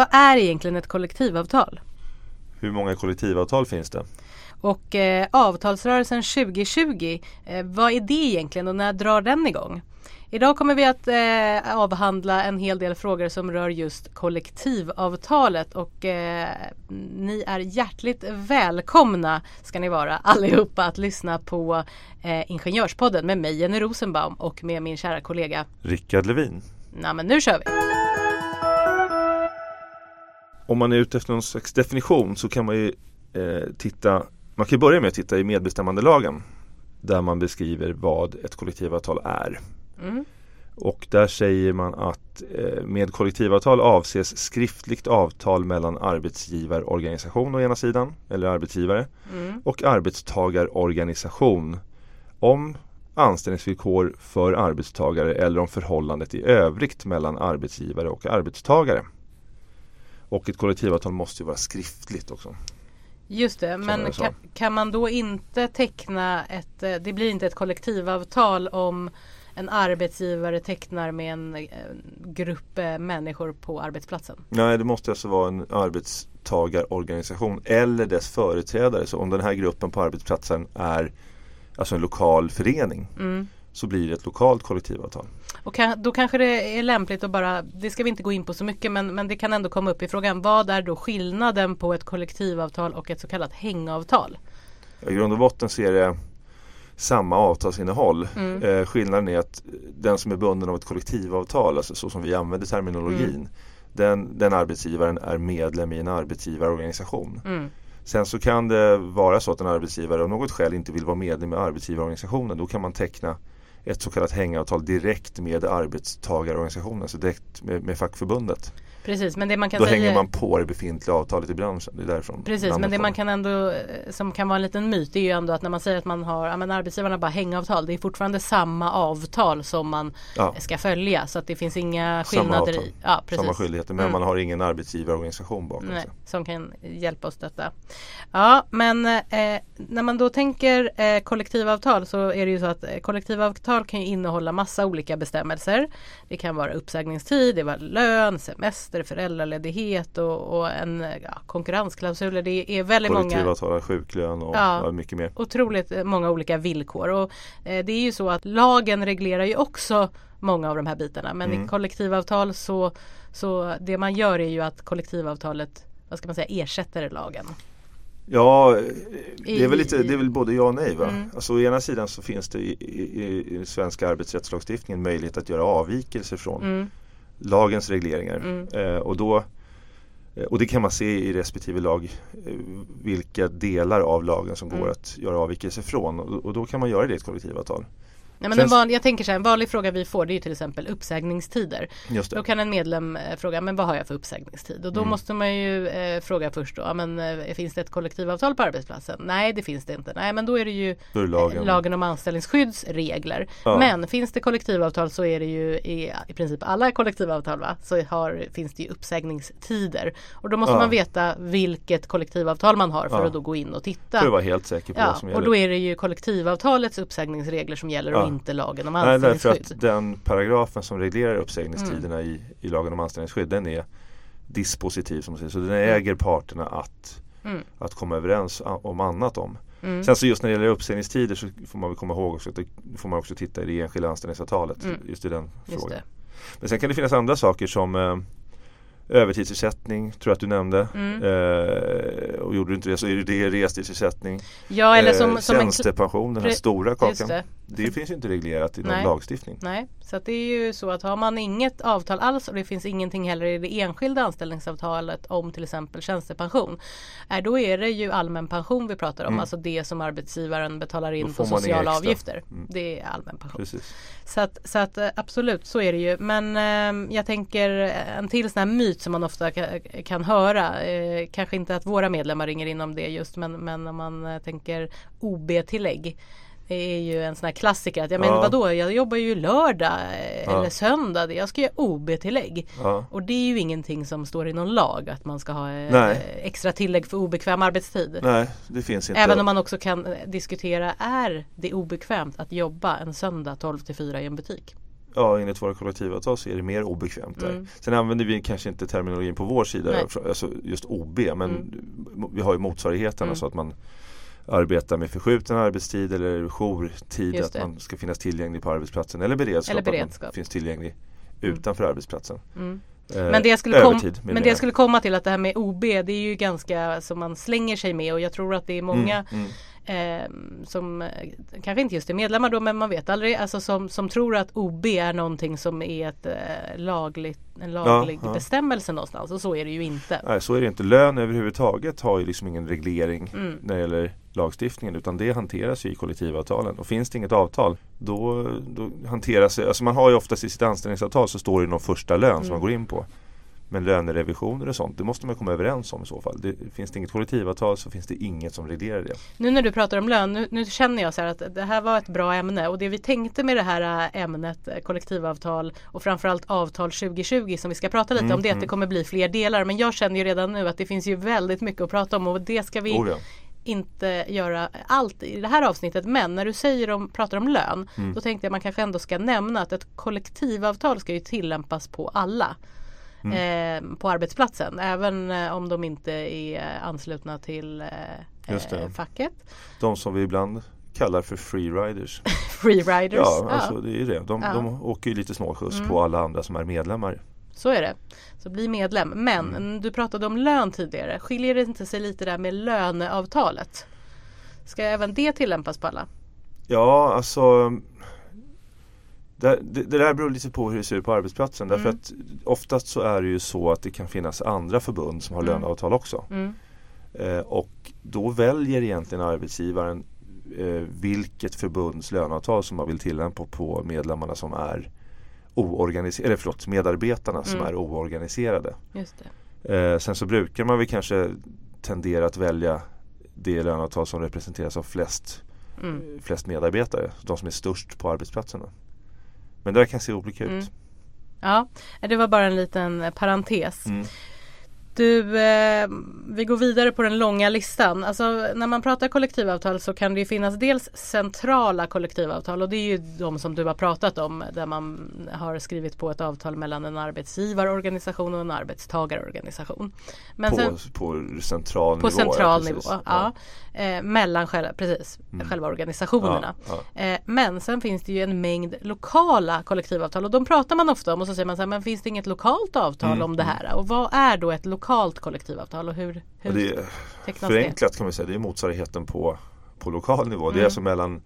vad är egentligen ett kollektivavtal? Hur många kollektivavtal finns det? Och eh, avtalsrörelsen 2020, eh, vad är det egentligen och när drar den igång? Idag kommer vi att eh, avhandla en hel del frågor som rör just kollektivavtalet och eh, ni är hjärtligt välkomna ska ni vara allihopa att lyssna på eh, Ingenjörspodden med mig Jenny Rosenbaum och med min kära kollega Rickard Levin. Nej men nu kör vi! Om man är ute efter någon slags definition så kan man ju eh, titta Man kan börja med att titta i medbestämmandelagen Där man beskriver vad ett kollektivavtal är. Mm. Och där säger man att eh, med kollektivavtal avses skriftligt avtal mellan arbetsgivarorganisation å ena sidan, eller arbetsgivare, Mm. och arbetstagarorganisation om anställningsvillkor för arbetstagare eller om förhållandet i övrigt mellan arbetsgivare och arbetstagare. Och ett kollektivavtal måste ju vara skriftligt också. Just det, men kan, kan man då inte teckna ett, eh, det blir inte ett kollektivavtal om en arbetsgivare tecknar med en eh, grupp eh, människor på arbetsplatsen? Nej, det måste alltså vara en arbetstagarorganisation eller dess företrädare. Så om den här gruppen på arbetsplatsen är alltså en lokal förening Mm. Så blir det ett lokalt kollektivavtal. Och kan, då kanske det är lämpligt att bara, det ska vi inte gå in på så mycket men, men det kan ändå komma upp i frågan. Vad är då skillnaden på ett kollektivavtal och ett så kallat hängavtal? I grund och botten så är det samma avtalsinnehåll. Mm. Eh, skillnaden är att den som är bunden av ett kollektivavtal, alltså så som vi använder terminologin, Mm. den, den arbetsgivaren är medlem i en arbetsgivarorganisation. Mm. Sen så kan det vara så att en arbetsgivare av något skäl inte vill vara medlem i arbetsgivarorganisationen. Då kan man teckna ett så kallat hängavtal direkt med arbetstagarorganisationen, alltså direkt med, med fackförbundet. Precis, men det man kan Då säga hänger man på det befintliga avtalet i branschen. Det är därifrån Precis, men det man kan ändå, eh, som kan vara en liten myt, är ju ändå att när man säger att man har, ja men arbetsgivarna bara hängavtal, det är fortfarande samma avtal som man Ja. ska följa. Så att det finns inga Samma skillnader avtal. i. Ja, precis. Samma skyldigheter men Mm. man har ingen arbetsgivarorganisation bakom Nej, sig. som kan hjälpa och stötta. Ja, men eh, när man då tänker eh, kollektivavtal så är det ju så att eh, kollektivavtal kan innehålla massa olika bestämmelser. Det kan vara uppsägningstid, det var lön, semester, föräldraledighet och, och en ja, konkurrensklausuler. Det är väldigt många Kollektivavtal, sjuklön och Ja. mycket mer. otroligt många olika villkor. Och, eh, det är ju så att lagen reglerar ju också många av de här bitarna. Men Mm. i kollektivavtal så, så det man gör är ju att kollektivavtalet vad ska man säga, ersätter lagen. Ja, det är väl, lite, det är väl både ja och nej. Va? Mm. Alltså, å ena sidan så finns det i, i, i svenska arbetsrättslagstiftningen möjlighet att göra avvikelser från Mm, lagens regleringar. Mm. Eh, och, då, eh, och det kan man se i respektive lag eh, vilka delar av lagen som Mm. går att göra avvikelser från. Och, och då kan man göra det i ett kollektivavtal. Nej, men Sen- en van, jag tänker så här, en vanlig fråga vi får det är ju till exempel uppsägningstider. Just Då det. kan en medlem eh, fråga, men vad har jag för uppsägningstid? Och då Mm. måste man ju eh, fråga först då, men, eh, finns det ett kollektivavtal på arbetsplatsen? Nej det finns det inte. Nej men då är det ju Då det lagen, lagen. lagen om anställningsskyddsregler. Ja. Men finns det kollektivavtal så är det ju i, i princip alla kollektivavtal va? Så har, finns det ju uppsägningstider. Och då måste Ja. man veta vilket kollektivavtal man har för Ja. att då gå in och titta. För att vara helt säker på vad som och gäller. då är det ju kollektivavtalets uppsägningsregler som gäller och. Inte lagen om Nej, därför anställningsskydd. att den paragrafen som reglerar uppsägningstiderna i, i lagen om anställningsskydd den är dispositiv som man säger. Så den äger parterna att, Mm. att komma överens om annat om. Mm. Sen så just när det gäller uppsägningstider så får man väl komma ihåg också att det får man också titta i det enskilda anställningsavtalet. Mm. Just i den Just frågan. det. Men sen kan det finnas andra saker som eh, övertidsersättning tror jag att du nämnde. Mm. Eh, och gjorde du inte det så är det restidsersättning. Ja eller som, eh, som en tjänstepension, den här stora kakan. det. Det. finns ju inte reglerat i någon Nej. lagstiftning. Nej, så att det är ju så att har man inget avtal alls och det finns ingenting heller i det enskilda anställningsavtalet om till exempel tjänstepension. Är då är det ju allmän pension vi pratar om, Mm. alltså det som arbetsgivaren betalar in på sociala avgifter. Mm. Det är allmän pension. Precis. Så att, så att eh, absolut så är det ju. Men eh, jag tänker eh, en till sån här myt som man ofta ka- kan höra. Eh, kanske inte att våra medlemmar ringer in om det just men, men om man eh, tänker OB-tillägg. Det är ju en sån här klassiker. Att, jag menar Ja. vadå, jag jobbar ju lördag eh, Ja. eller söndag. Jag ska göra OB-tillägg. Ja. Och det är ju ingenting som står i någon lag att man ska ha eh, Nej. extra tillägg för obekväm arbetstid. Nej, det finns inte. Även om man också kan diskutera, är det obekvämt att jobba en söndag 12 till 4 i en butik? Ja, enligt våra kollektivavtal så är det mer obekvämt där. Mm. Sen använder vi kanske inte terminologin på vår sida, Nej. alltså just OB, men Mm. vi har ju motsvarigheten, Mm. alltså att man arbetar med förskjuten arbetstid eller jourtid, att man ska finnas tillgänglig på arbetsplatsen eller beredskap, Eller att man beredskap. finns tillgänglig Mm. utanför arbetsplatsen. Mm. Eh, Men det, jag skulle kom, övertid, menar men det jag jag. skulle komma till att det här med OB det är ju ganska som man slänger sig med och jag tror att det är många Mm, mm. Eh, som kanske inte just är medlemmar då men man vet aldrig alltså som, som tror att OB är någonting som är ett eh, lagligt, en laglig ja. bestämmelse någonstans och så är det ju inte. Nej, så är det inte. Lön överhuvudtaget har ju liksom ingen reglering Mm. när det gäller lagstiftningen utan det hanteras i kollektivavtalen. Och finns det inget avtal då, då hanteras det, alltså man har ju oftast i sitt anställningsavtal så står det någon första lön som Mm. man går in på. Men lönerevisioner och sånt, det måste man komma överens om i så fall. Det, finns det inget kollektivavtal så finns det inget som reglerar det. Nu när du pratar om lön, nu, nu känner jag så här att det här var ett bra ämne och det vi tänkte med det här äh, ämnet eh, kollektivavtal och framförallt avtal 2020 som vi ska prata lite Mm, om det är att mm. det kommer bli fler delar men jag känner ju redan nu att det finns ju väldigt mycket att prata om och det ska vi Oh ja. inte göra allt i det här avsnittet men när du säger om, pratar om lön Mm. då tänkte jag man kanske ändå ska nämna att ett kollektivavtal ska ju tillämpas på alla Mm. eh, på arbetsplatsen även eh, om de inte är anslutna till eh, eh, facket. De som vi ibland kallar för freeriders. Freeriders. Ja, Ja, alltså det är det. De, Ja. de åker ju lite snålskjuts Mm. på alla andra som är medlemmar. Så är det. Så bli medlem. Men Mm. du pratade om lön tidigare. Skiljer det inte sig lite där med löneavtalet? Ska även det tillämpas på alla? Ja, alltså det, det, det där beror lite på hur det ser ut på arbetsplatsen. Därför Mm. att oftast så är det ju så att det kan finnas andra förbund som har Mm. löneavtal också. Mm. Eh, och då väljer egentligen arbetsgivaren eh, vilket förbunds löneavtal som man vill tillämpa på medlemmarna som är oorganiserade, eller förlåt, medarbetarna som Mm. är oorganiserade. Eh, sen så brukar man väl kanske tendera att välja det löneavtal som representeras av flest Mm. flest medarbetare, de som är störst på arbetsplatserna. Men det där kan se olika ut. Mm. Ja, det var bara en liten eh, parentes. Mm. Du, eh, vi går vidare på den långa listan. Alltså när man pratar kollektivavtal så kan det finnas dels centrala kollektivavtal och det är ju de som du har pratat om där man har skrivit på ett avtal mellan en arbetsgivarorganisation och en arbetstagarorganisation. Men På, sen, på central på nivå. central ja, nivå, precis. ja. Eh, mellan själva, precis, Mm. själva organisationerna. Ja, ja. Eh, men sen finns det ju en mängd lokala kollektivavtal och de pratar man ofta om och så säger man så här, men finns det inget lokalt avtal Mm, om det här? Och vad är då ett lokalt kollektivavtal och hur, hur det är, tecknas det? förenklat kan man säga, det är motsvarigheten på, på lokal nivå. Det Mm. är alltså mellan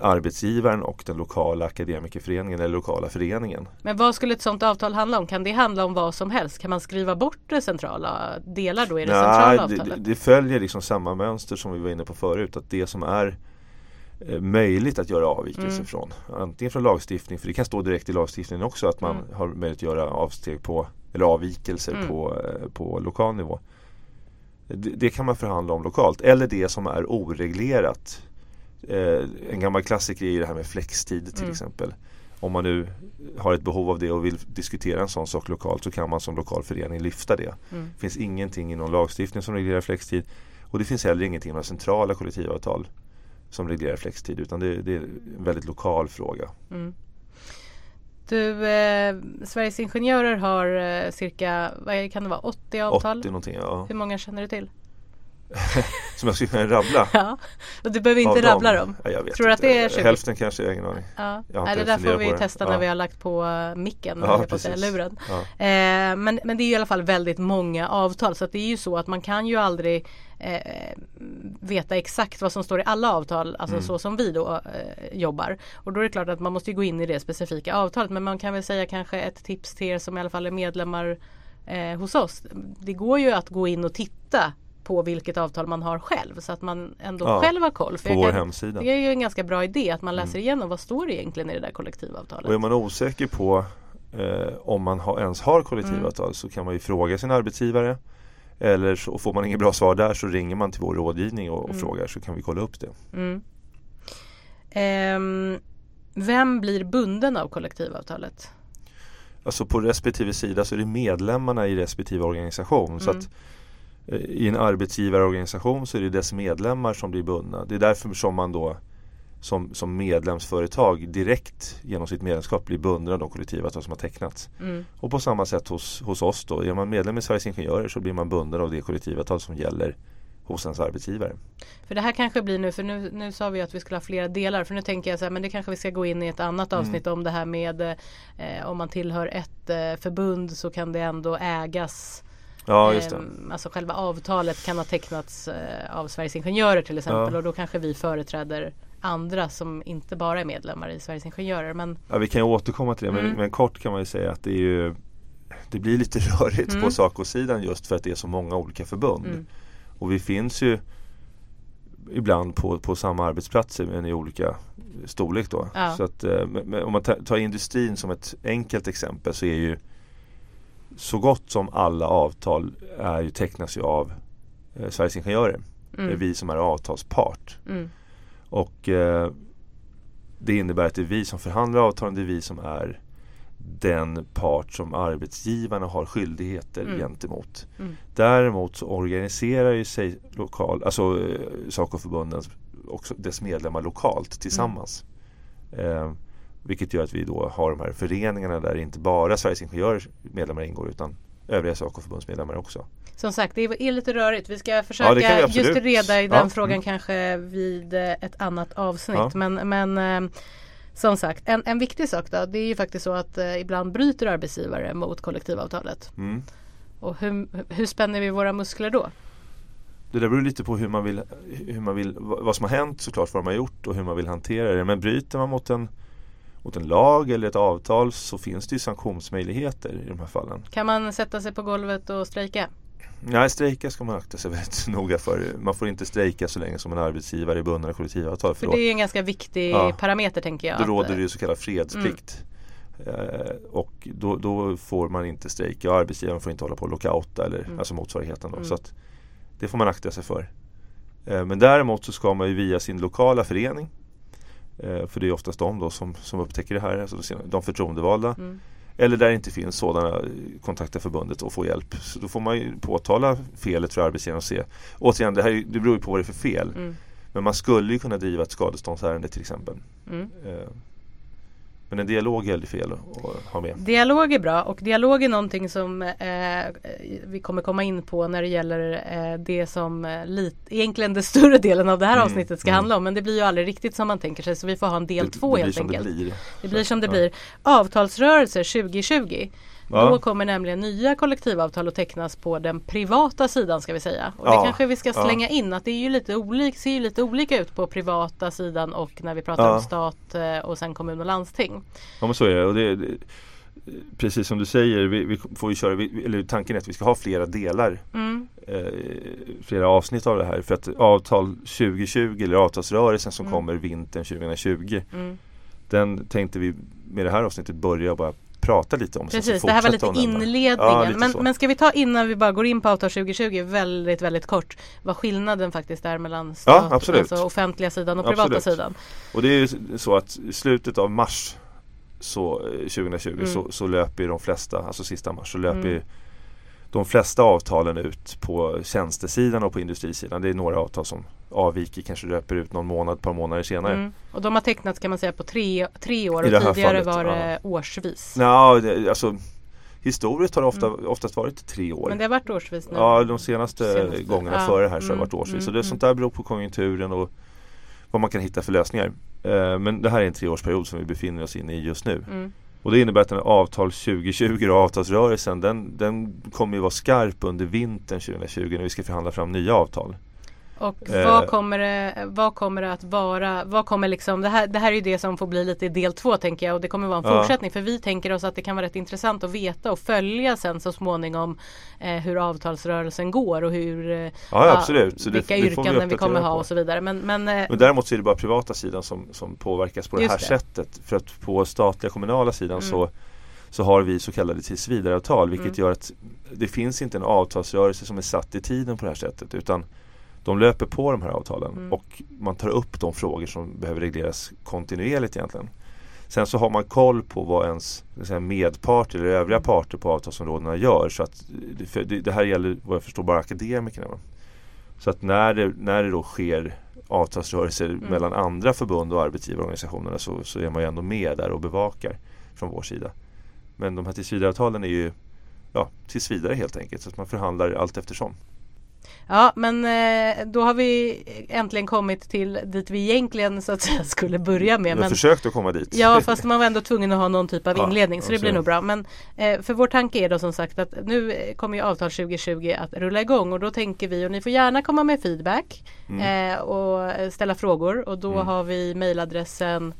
arbetsgivaren och den lokala akademikerföreningen eller lokala föreningen. Men vad skulle ett sådant avtal handla om? Kan det handla om vad som helst? Kan man skriva bort det centrala delar då i det centrala det, avtalet? det, det följer liksom samma mönster som vi var inne på förut. Att det som är eh, möjligt att göra avvikelser Mm. från. Antingen från lagstiftning, för det kan stå direkt i lagstiftningen också att man Mm. har möjlighet att göra avsteg på eller avvikelser Mm. på, eh, på lokal nivå. Det, det kan man förhandla om lokalt. Eller det som är oreglerat. Eh, en gammal klassiker är ju det här med flextid till Mm. exempel. Om man nu har ett behov av det och vill diskutera en sån sak lokalt så kan man som lokal förening lyfta det. Mm. Det finns ingenting i någon lagstiftning som reglerar flextid. Och det finns heller ingenting i några centrala kollektivavtal som reglerar flextid. Utan det, det är en väldigt lokal fråga. Mm. Du, eh, Sveriges Ingenjörer har eh, cirka, vad kan det vara, 80 avtal? 80 någonting, ja. Hur många känner du till? Som jag skulle kunna rabbla. Ja, och du behöver inte rabbla dem. Ja, jag vet Tror du att det är 20? Hälften kanske, jag har ingen aning. Ja. Nej, det där får vi testa när Ja. vi har lagt på uh, micken, Ja, på precis. luren. Ja. Eh, men, men det är ju i alla fall väldigt många avtal så att det är ju så att man kan ju aldrig eh, veta exakt vad som står i alla avtal, alltså Mm. så som vi då eh, jobbar. Och då är det klart att man måste gå in i det specifika avtalet men man kan väl säga kanske ett tips till er som i alla fall är medlemmar eh, hos oss. Det går ju att gå in och titta på vilket avtal man har själv så att man ändå Ja, själv har koll. För På vår kan- hemsida. det är ju en ganska bra idé att man läser Mm. igenom vad står det egentligen i det där kollektivavtalet. Och är man osäker på eh, om man ha, ens har kollektivavtal Mm. så kan man ju fråga sin arbetsgivare. Eller så får man inget bra svar där så ringer man till vår rådgivning och, och Mm. frågar så kan vi kolla upp det. Mm. Ehm, vem blir bunden av kollektivavtalet? Alltså på respektive sida så är det medlemmarna i respektive organisation. Så Mm. att eh, i en arbetsgivarorganisation så är det dess medlemmar som blir bundna. Det är därför som man då som, som medlemsföretag direkt genom sitt medlemskap blir bundna av de kollektivavtal som har tecknats. Mm. Och på samma sätt hos, hos oss då. Är man medlem i Sveriges Ingenjörer så blir man bunden av det kollektivavtal som gäller hos ens arbetsgivare. För det här kanske blir nu, för nu, nu sa vi att vi skulle ha flera delar. För nu tänker jag så här, men det kanske vi ska gå in i ett annat Mm. avsnitt om det här med eh, om man tillhör ett eh, förbund så kan det ändå ägas Ja, just det. Ehm, Alltså själva avtalet kan ha tecknats eh, av Sveriges Ingenjörer till exempel Ja. och då kanske vi företräder andra som inte bara är medlemmar i Sveriges Ingenjörer. Men Ja, vi kan ju återkomma till det men, Mm. men kort kan man ju säga att det är ju Det blir lite rörigt Mm. på Saco-sidan just för att det är så många olika förbund. Mm. Och vi finns ju ibland på, på samma arbetsplatser men i olika storlek då. Ja. Så att, eh, om man ta- tar industrin som ett enkelt exempel så är ju så gott som alla avtal är ju, tecknas ju av eh, Sveriges Ingenjörer. Det är mm, vi som är avtalspart. mm, Och eh, det innebär att det är vi som förhandlar avtalen, det är vi som är den part som arbetsgivarna har skyldigheter Mm. gentemot. Mm. Däremot så organiserar ju sig lokal, alltså eh, SACO-förbunden också dess medlemmar lokalt tillsammans. Eh, vilket gör att vi då har de här föreningarna där inte bara Sveriges Ingenjörers medlemmar ingår utan övriga SACO-förbundsmedlemmar också. Som sagt det är lite rörigt. Vi ska Ja, försöka absolut. just reda i den Ja, frågan mm. kanske vid eh, ett annat avsnitt. Ja. Men, men eh, som sagt en, en viktig sak då det är ju faktiskt så att eh, ibland bryter arbetsgivare mot kollektivavtalet. Mm. Och hur, hur spänner vi våra muskler då? Det där beror lite på hur man vill, hur man vill vad som har hänt såklart, vad de har gjort och hur man vill hantera det. Men bryter man mot en, mot en lag eller ett avtal så finns det ju sanktionsmöjligheter i de här fallen. Kan man sätta sig på golvet och strejka? Nej, strejka ska man akta sig väldigt noga för. Man får inte strejka så länge som en arbetsgivare är bunden av kollektivavtal. För För det är en ganska viktig Ja. parameter tänker jag. då råder det ju så kallad fredsplikt. Eh, och då, då får man inte strejka och arbetsgivaren får inte hålla på och lockouta eller Mm. alltså motsvarigheten. Då. Mm. Så att det får man akta sig för. Eh, men däremot så ska man ju via sin lokala förening för det är oftast de då som, som upptäcker det här, alltså de förtroendevalda. Mm. Eller där det inte finns sådana eh, kontakta förbundet och få hjälp. Så då får man ju påtala felet för arbetsgivaren och se. Återigen, det, här, det beror ju på vad det är för fel. Mm. Men man skulle ju kunna driva ett skadeståndsärende till exempel. Mm. Eh, Men en dialog är aldrig fel att ha med. Dialog är bra och dialog är någonting som eh, vi kommer komma in på när det gäller eh, det som eh, lit, egentligen den större delen av det här Mm, avsnittet ska mm. handla om. Men det blir ju aldrig riktigt som man tänker sig så vi får ha en del Det- två det blir helt som enkelt. Det blir. Det blir som det Ja. blir. Avtalsrörelser 2020. Ja. Då kommer nämligen nya kollektivavtal att tecknas på den privata sidan ska vi säga. Och det Ja, kanske vi ska slänga in att det är ju lite olika, ser ju lite olika ut på privata sidan och när vi pratar om stat eh, och sen kommun och landsting. Ja men så är det. Och det, det precis som du säger, vi, vi får köra, vi, eller tanken är att vi ska ha flera delar, Mm. eh, flera avsnitt av det här. För att avtal 2020 eller avtalsrörelsen som Mm. kommer vintern 2020 Mm. Den tänkte vi med det här avsnittet börja bara prata lite om. Precis, det här var lite inledningen. Ja, lite men, så. men ska vi ta innan vi bara går in på avtal 2020 väldigt, väldigt kort vad skillnaden faktiskt är mellan stat, absolut. alltså offentliga sidan och privata Absolut. sidan. Och det är ju så att i slutet av mars så, eh, 2020 Mm. så, så löper de flesta, alltså sista mars, så löper Mm. De flesta avtalen ut på tjänstesidan och på industrisidan. Det är några avtal som avviker, kanske löper ut någon månad, ett par månader senare. Mm. Och de har tecknats kan man säga på tre, tre år och tidigare fallet, var ja. det årsvis. Nå, det, alltså Historiskt har det ofta, oftast varit tre år. Mm. Men det har varit årsvis nu. Ja, de senaste, Senaste. gångerna Ja. före det här så har det Mm, varit årsvis. mm, så det, mm. sånt där beror på konjunkturen och vad man kan hitta för lösningar. Eh, men det här är en treårsperiod som vi befinner oss inne i just nu. Och det innebär att den avtal 2020 och avtalsrörelsen den, den kommer ju vara skarp under vintern 2020 när vi ska förhandla fram nya avtal. Och Eh. vad, kommer det, vad kommer det att vara? Vad kommer liksom, det, här, det här är ju det som får bli lite i del två tänker jag och det kommer vara en Ja. fortsättning för vi tänker oss att det kan vara rätt intressant att veta och följa sen så småningom eh, hur avtalsrörelsen går och hur eh, Ja, absolut. Så vilka det vi yrkanden vi, uppdatera kommer ha på. och så vidare. Men, men, eh, Men däremot så är det bara privata sidan som, som påverkas på det här sättet. För att på statliga kommunala sidan Mm. så, så har vi så kallade tillsvidareavtal vilket Mm. gör att det finns inte en avtalsrörelse som är satt i tiden på det här sättet utan de löper på de här avtalen Mm. och man tar upp de frågor som behöver regleras kontinuerligt egentligen. Sen så har man koll på vad ens medparter eller övriga parter på avtalsområdena gör. Så att det, här gäller vad jag förstår bara akademikerna. Så att när det, när det då sker avtalsrörelser mm. mellan andra förbund och arbetsgivarorganisationerna så, så är man ju ändå med där och bevakar från vår sida. Men de här tillsvidareavtalen är ju ja, tills vidare helt enkelt. Så att man förhandlar allt eftersom. Ja men eh, då har vi äntligen kommit till dit vi egentligen så att säga skulle börja med. Vi har försökt att komma dit. Ja fast man var ändå tvungen att ha någon typ av inledning ja, så det blir nog bra. Men eh, för vår tanke är då som sagt att nu kommer ju avtal 2020 att rulla igång och då tänker vi och ni får gärna komma med feedback mm. eh, och ställa frågor och då mm. har vi mejladressen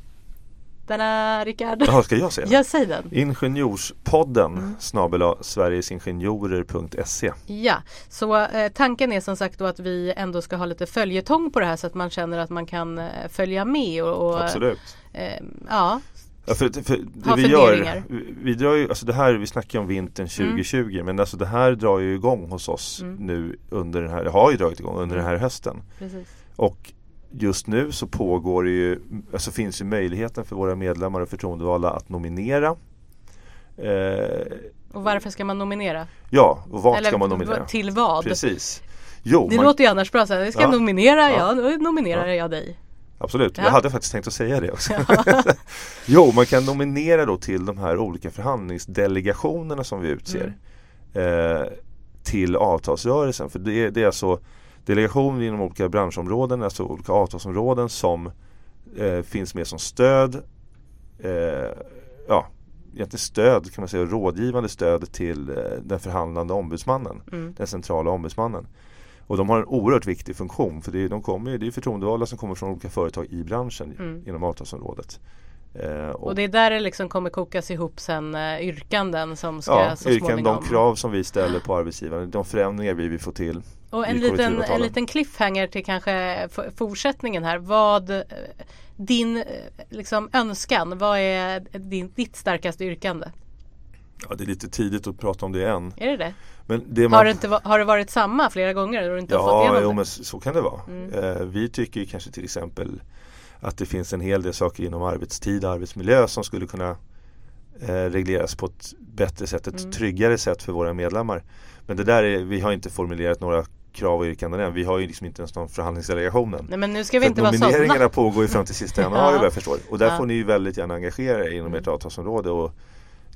denna Rickard. Jaha, ska jag säga den? Jag säger den. Ingenjorspodden mm. snabel sverigesingenjorer.se Ja, så eh, tanken är som sagt då att vi ändå ska ha lite följetong på det här så att man känner att man kan eh, följa med och, och Absolut. Eh, ja, Ja, för, för det vi gör, vi drar ju, alltså det här, vi snackar om vintern 2020 mm. men alltså det här drar ju igång hos oss mm. nu under den här, det har ju dragit igång under den här hösten. Precis. Och just nu så pågår det ju, alltså finns ju möjligheten för våra medlemmar och förtroendevalda att nominera. Eh, och varför ska man nominera? Ja, och vad Eller, ska man nominera? Till vad? Precis. Jo, det man, låter ju annars bra, så här, ska ja, nominera, ja, då nominerar ja. jag dig. Absolut, ja. jag hade faktiskt tänkt att säga det också. Ja. jo, man kan nominera då till de här olika förhandlingsdelegationerna som vi utser. Mm. Eh, till avtalsrörelsen. För det, det är alltså delegationer inom olika branschområden, alltså olika avtalsområden som eh, finns med som stöd. Eh, ja, egentligen stöd kan man säga, rådgivande stöd till eh, den förhandlande ombudsmannen, mm. den centrala ombudsmannen. Och de har en oerhört viktig funktion för det är, de kommer, det är förtroendevalda som kommer från olika företag i branschen mm. inom avtalsområdet. Eh, och, och, det är där det liksom kommer kokas ihop sen uh, yrkanden som ska ja, så yrkanden, småningom. De krav som vi ställer på arbetsgivaren, de förändringar vi vill få till. Och en liten, en liten cliffhanger till kanske fortsättningen här. Vad eh, din eh, liksom, önskan, vad är din, ditt starkaste yrkande? Ja, det är lite tidigt att prata om det än. Är det det? Men det man... har, det inte, har det varit samma flera gånger? Och inte ja, jo, men så kan det vara. Mm. Eh, vi tycker kanske till exempel att det finns en hel del saker inom arbetstid och arbetsmiljö som skulle kunna eh, regleras på ett bättre sätt, ett mm. tryggare sätt för våra medlemmar. Men det där är, vi har inte formulerat några krav och yrkanden än. Vi har ju liksom inte ens någon förhandlingsdelegationen. Nej men nu ska vi inte vara sådana. Nomineringarna pågår ju fram till sista januari vad jag förstår. Och där ja. får ni ju väldigt gärna engagera er inom ert avtalsområde och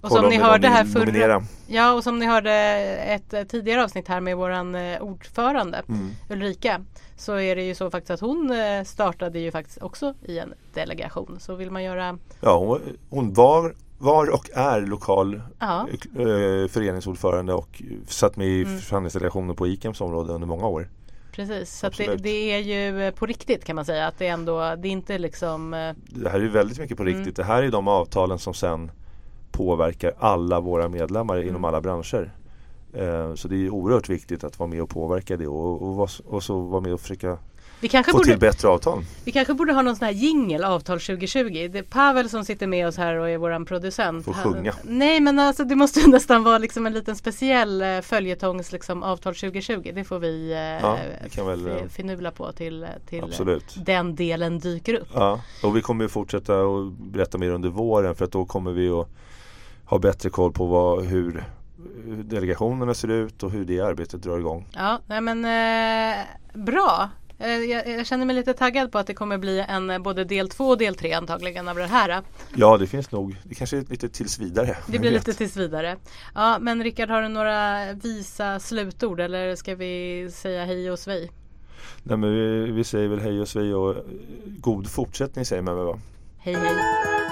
och som ni hörde här förra, Ja och som ni hörde ett tidigare avsnitt här med våran eh, ordförande mm. Ulrika Så är det ju så faktiskt att hon eh, startade ju faktiskt också i en delegation Så vill man göra Ja hon, hon var var och är lokal ja. eh, föreningsordförande och satt med i mm. förhandlingsdelegationen på ICAMs område under många år. Precis, så det, det, är ju på riktigt kan man säga att det är ändå, det är inte liksom Det här är väldigt mycket på riktigt. Mm. Det här är de avtalen som sen påverkar alla våra medlemmar mm. inom alla branscher. Eh, så det är oerhört viktigt att vara med och påverka det och, och, och så vara med och försöka vi kanske få borde, till bättre avtal. Vi kanske borde ha någon sån här jingel avtal 2020. Det är Pavel som sitter med oss här och är våran producent. Får sjunga. Nej men alltså det måste nästan vara liksom en liten speciell eh, följetongs liksom, avtal 2020. Det får vi eh, ja, kan väl, eh, finula på till, till den delen dyker upp. Ja, och vi kommer fortsätta att berätta mer under våren för att då kommer vi att ha bättre koll på vad, hur delegationerna ser ut och hur det arbetet drar igång. Ja, nej men eh, bra. Eh, jag, jag, känner mig lite taggad på att det kommer bli en eh, både del två och del tre antagligen av det här. Ja det finns nog, det kanske är lite tills vidare. Det blir lite tills vidare. Ja men Rickard har du några visa slutord eller ska vi säga hej och svej? Nej men vi, vi säger väl hej och svej och god fortsättning säger man väl va? Hej hej!